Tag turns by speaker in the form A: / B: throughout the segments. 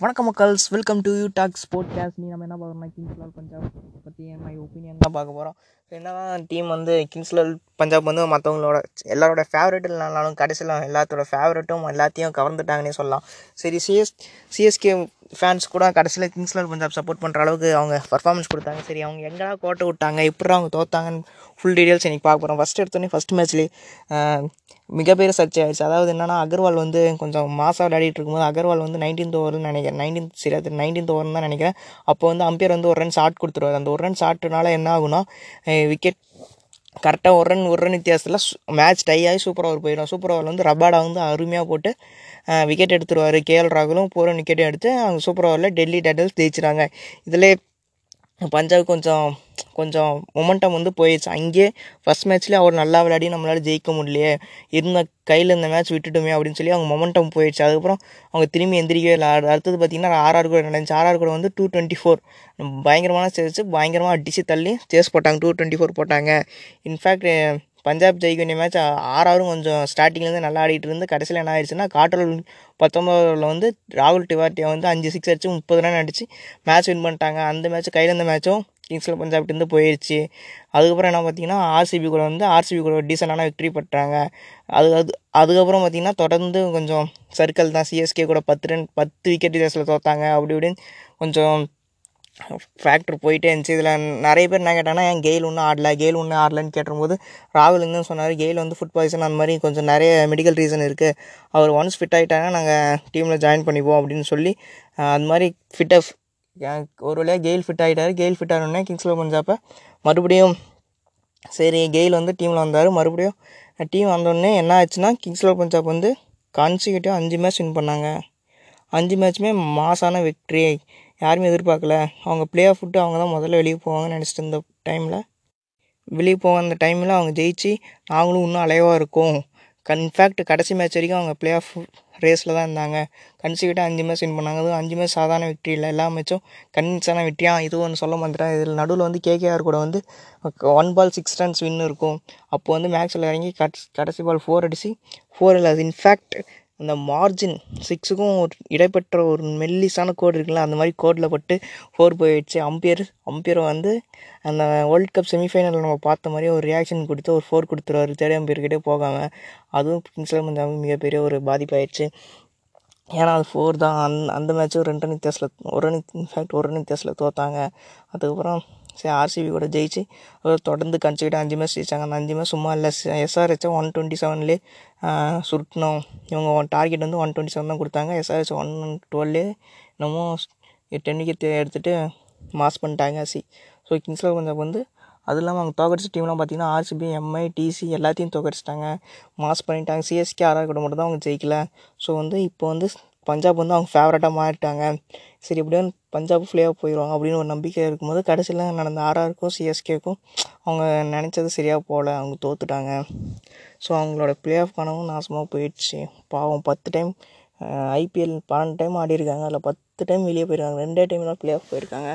A: வணக்கம் மக்கள்ஸ் welcome to you talk sport case நீ நம்ம என்ன பார்க்குறோம்னா கிங்ஸ் லெவல் பஞ்சாப் பற்றி மை ஒப்பீனியன் தான் பார்க்க போகிறோம் என்னதான் டீம் வந்து கிங்ஸ் லெவல் பஞ்சாப் வந்து மற்றவங்களோட எல்லாரோட ஃபேவரெட் இல்லைனாலும் கடைசியில் எல்லாத்தோட ஃபேவரட்டும் எல்லாத்தையும் கவர்ந்துட்டாங்கன்னே சொல்லலாம். சரி சிஎஸ் சிஎஸ்கே ஃபேன்ஸ் கூட கடைசியில் கிங்ஸ் பஞ்சாப் சப்போர்ட் பண்ணுற அளவுக்கு அவங்க பர்ஃபார்மன்ஸ் கொடுத்தாங்க. சரி அவங்க எங்கடா கோட்டை விட்டாங்க எப்படி அவங்க தோத்தாங்கன்னு ஃபுல் டீட்டெயில்ஸ் இன்றைக்கி பார்க்க போகிறோம் ஃபஸ்ட் எடுத்தோடனே ஃபஸ்ட் மேட்ச்லேயே மிகப்பெரிய சர்ச்சை ஆயிடுச்சு. அதாவது என்னென்னா அகர்வால் வந்து கொஞ்சம் மாசாக விளையாடிட்டு இருக்கும்போது அகர்வால் வந்து நைன்டீன்த் ஓவர்னு நினைக்கிறேன். நைன்டீன்த் சரி அது நைன்டீன்த் ஓவர்னு தான் நினைக்கிறேன். அப்போ வந்து அம்பையர் வந்து ஒரு ரன் ஷாட் கொடுத்துருவார். அந்த ஒரு ரன் ஷாட்டுனால என்ன ஆகுனா விக்கெட் கரெக்டாக ஒரு ரன் ஒரு ரன் வித்தியாசத்தில் மேட்ச் டை ஆகி சூப்பர் ஓவர் போயிடும். சூப்பர் ஓவரில் வந்து ரபாடா வந்து அருமையாக போட்டு விக்கெட் எடுத்துருவார். கேஎல் ராகுலும் பூரன் விக்கெட்டும் எடுத்து அவங்க சூப்பர் ஓவரில் டெல்லி டேட்டல்ஸ் ஜெயிச்சிட்டாங்க. இதில் பஞ்சாப் கொஞ்சம் கொஞ்சம் மொமெண்டம் வந்து போயிடுச்சு. அங்கேயே ஃபஸ்ட் மேட்ச்லேயே அவர் நல்லா விளையாடி நம்மளால் ஜெயிக்க முடியலையே. இருந்த கையில் இந்த மேட்ச் விட்டுட்டுமே அப்படின்னு சொல்லி அவங்க மொமெண்டம் போயிடுச்சு. அதுக்கப்புறம் அவங்க திரும்பி எந்திரிக்கவே இல்லை. அடுத்தது பார்த்திங்கன்னா ஆர்ஆர் கூட நடந்துச்சு. ஆர்ஆர் கூட வந்து டூ டுவெண்ட்டி ஃபோர் பயங்கரமான சேர்ச்சு பயங்கரமாக அடித்து தள்ளி சேஸ் போட்டாங்க. டூ டுவெண்ட்டி ஃபோர் போட்டாங்க இன்ஃபேக்ட் பஞ்சாப் ஜெயிக்க வேண்டிய மேட்ச் ஆறாரும் கொஞ்சம் ஸ்டார்டிங்லேருந்து நல்லா ஆடிட்டு இருந்து கடைசியில் என்ன ஆயிடுச்சுன்னா காட்டல் பத்தொம்பதில் வந்து ராகுல் டிவார்ட்டியை வந்து அஞ்சு சிக்ஸ் அடிச்சு முப்பது ரன் அடிச்சு மேட்ச் வின் பண்ணிட்டாங்க. அந்த மேட்ச் கையில் இருந்த மேட்சும் கிங்ஸில் பஞ்சாப்லேருந்து போயிடுச்சு அதுக்கப்புறம் என்ன பார்த்தீங்கன்னா ஆர்சிபி கூட வந்து ஆர்சிபி கூட டீசெண்டான விக்ட்ரி பட்டாங்க அது அது அதுக்கப்புறம் பார்த்திங்கன்னா தொடர்ந்து கொஞ்சம் சர்க்கிள் தான். சிஎஸ்கே கூட பத்து ரன் பத்து விக்கெட் வித்தியாசத்தில் தோத்தாங்க. அப்படி இப்படின்னு கொஞ்சம் ஃபேக்டர் போயிட்டே இருந்துச்சு. இதில் நிறைய பேர் என்ன கேட்டாங்கன்னா ஏன் கெயில் ஒன்றும் ஆடல? கெயில் ஒன்றும் ஆடலன்னு கேட்டும்போது ராகுல் வந்து சொன்னார். கெயில் வந்து ஃபுட் பாய்சன் அந்த மாதிரி கொஞ்சம் நிறைய மெடிக்கல் ரீசன் இருக்குது அவர் ஒன்ஸ் ஃபிட் ஆகிட்டாங்கன்னா நாங்கள் டீமில் ஜாயின் பண்ணிப்போம் அப்படின்னு சொல்லி அது மாதிரி ஃபிட்டாக ஒரு வழியாக கெயில் ஃபிட் ஆகிட்டார் கெயில் ஃபிட் ஆனோடனே கிங்ஸில் பஞ்சாப்பை மறுபடியும் சரி கெயில் வந்து டீமில் வந்தார். மறுபடியும் டீம் வந்தோடனே என்ன ஆச்சுன்னா கிங்ஸில் பஞ்சாப் வந்து கான்சிக்யூட்டிவ் அஞ்சு மேட்ச் வின் பண்ணாங்க. அஞ்சு மேட்ச்சுமே மாசான விக்ட்ரி யாருமே எதிர்பார்க்கல. அவங்க பிளே ஆஃப் விட்டு அவங்க தான் முதல்ல வெளியே போவாங்கன்னு நினச்சிட்டு இருந்த டைமில் வெளியே போக அந்த டைமில் அவங்க ஜெயிச்சு நாங்களும் இன்னும் அலைவாக இருக்கும். இன்ஃபேக்ட் கடைசி மேட்ச் வரைக்கும் அவங்க பிளே ஆஃப் ரேஸில் தான் இருந்தாங்க. கன்சிக்கிட்ட அஞ்சு மேட்ச் வின் பண்ணாங்க. அதுவும் அஞ்சு மேட்ச் சாதாரண வெற்றி இல்லை. எல்லா மேட்சும் கன்வின்ஸான வெற்றியாக இது ஒன்று சொல்ல மாட்டேன் இதில் நடுவில் வந்து கேகேஆர் கூட வந்து one ball six runs win இருக்கும். அப்போது வந்து மேக்ஸில் இறங்கி கடைசி கடைசி பால் ஃபோர் அடிச்சு ஃபோர் இல்லை அது இன்ஃபேக்ட் அந்த மார்ஜின் சிக்ஸுக்கும் ஒரு இடைப்பெற்ற ஒரு மெல்லிஸான கோடு இருக்குல்ல அந்த மாதிரி கோடில் பட்டு ஃபோர் போயிடுச்சு. அம்பியர் அம்பியர் வந்து அந்த வேர்ல்ட் கப் செமிஃபைனலில் நம்ம பார்த்த மாதிரி ஒரு ரியாக்ஷன் கொடுத்து ஒரு ஃபோர் கொடுத்துருவாரு. தேர்ட் அம்பியர்கிட்டே போகாமல் அதுவும் கிங்ஸ்ல கொஞ்சம் மிகப்பெரிய ஒரு பாதிப்பாயிடுச்சு. ஏன்னா அது ஃபோர் தான். அந் அந்த மேட்ச்சும் ரெண்டு ரன் வித்தியாசத்தில் ஒரு ரன் இன்ஃபேக்ட் ஒரு ரன் வித்தியாசத்தில் தோற்றாங்க அதுக்கப்புறம் சரி ஆர்சிபி கூட ஜெயிச்சு தொடர்ந்து கன்சிக்கிட்டு அஞ்சு மேட்ச் ஜெயிச்சாங்க. அந்த அஞ்சு மேட்ச் சும்மா இல்லை. எஸ்ஆர்ஹெச்சை ஒன் டுவெண்ட்டி செவன்லேயே சுருட்டணும். இவங்க ஒன் டார்கெட் வந்து ஒன் டுவெண்ட்டி செவன் தான் கொடுத்தாங்க. எஸ்ஆர்ஹெச் ஒன் டுவெல்லே என்னமோ டென் விக்கெட் எடுத்துகிட்டு மாஸ் பண்ணிட்டாங்க சி ஸோ கிங்ஸில் கொஞ்சம் வந்து அது இல்லாமல் அவங்க தோக்கடிச்ச டீம்லாம் பார்த்தீங்கன்னா ஆர்சிபி எம்ஐ டிசி எல்லாத்தையும் தோக்கடிச்சிட்டாங்க. மாஸ் பண்ணிட்டாங்க. சிஎஸ்கே ஆர்ஆர் கூட மட்டும் தான் அவங்க ஜெயிக்கல. ஸோ வந்து இப்போ வந்து பஞ்சாப் வந்து அவங்க ஃபேவரட்டாக மாறிட்டாங்க. சரி எப்படியும் பஞ்சாப் ஃப்ளேயாக போயிடுவாங்க அப்படின்னு ஒரு நம்பிக்கை இருக்கும்போது கடைசியில் நடந்த ஆர்ஆருக்கும் சிஎஸ்கேக்கும் அவங்க நினச்சது சரியாக போகல. அவங்க தோத்துட்டாங்க. ஸோ அவங்களோட பிளே ஆஃப் கனவும் நாசமாக போயிடுச்சு. பாவம் பத்து டைம் ஐபிஎல் பன்னெண்டு டைம் ஆடி இருக்காங்க. அதில் பத்து டைம் வெளியே போயிருக்காங்க. ரெண்டே டைம் தான் பிளே ஆஃப் போயிருக்காங்க.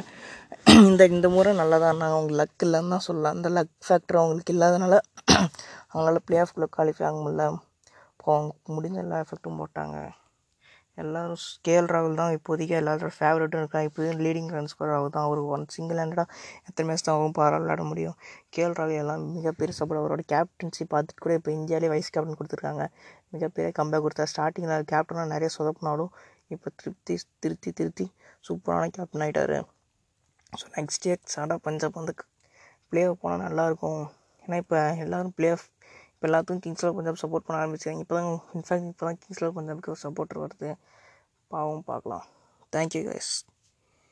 A: இந்த இந்த முறை நல்லா தான் இருந்தாங்க. அவங்க லக் இல்லைன்னு தான் சொல்லலாம். அந்த லக் ஃபேக்டர் அவங்களுக்கு இல்லாதனால அவங்களால பிளே ஆஃப்குள்ளே குவாலிஃபை ஆக முடியல. இப்போ அவங்க முடிஞ்ச எல்லா எஃபெக்ட்டும் போட்டாங்க. எல்லோரும் கேஎல் ராகுல் தான் இப்போதைக்கு எல்லாரோட ஃபேவரட்டும் இருக்காங்க. இப்போதையும் லீடிங் ரன் ஸ்கோர் ஆகும் தான். அவர் ஒன் சிங்கிள் ஹேண்டடாக எத்தனை மேட்ச் தான் அவரும் பாராள விளையாட முடியும். கேஎல் ராகுல் எல்லாம் மிகப்பெரிய சப்போர்ட் அவரோட கேப்டன்சி பார்த்துட்டு கூட இப்போ இந்தியாவிலே வைஸ் கேப்டன் கொடுத்துருக்காங்க. மிகப்பெரிய கம்பேக் கொடுத்தா ஸ்டார்டிங்கில் கேப்டனாக நிறைய சொதப்பினாலும் இப்போ திருப்தி திருத்தி திருத்தி சூப்பரான கேப்டன் ஆகிட்டார் ஸோ நெக்ஸ்ட் இயர் சாடா பஞ்சாப் வந்து ப்ளே ஆஃப் போனால் நல்லாயிருக்கும் ஏன்னா இப்போ எல்லோரும் ப்ளே ஆஃப் இப்போ எல்லாத்துக்கும் கிங்ஸில் பஞ்சாப் சப்போர்ட் பண்ண ஆரம்பிச்சாங்க இப்போ தான் இன்ஃபேக்ட் இப்போ தான் கிங்ஸில் பஞ்சாப்க்கு ஒரு சப்போர்ட்டர் வருது. பாவம் பார்க்கலாம் தேங்க்யூ கைஸ்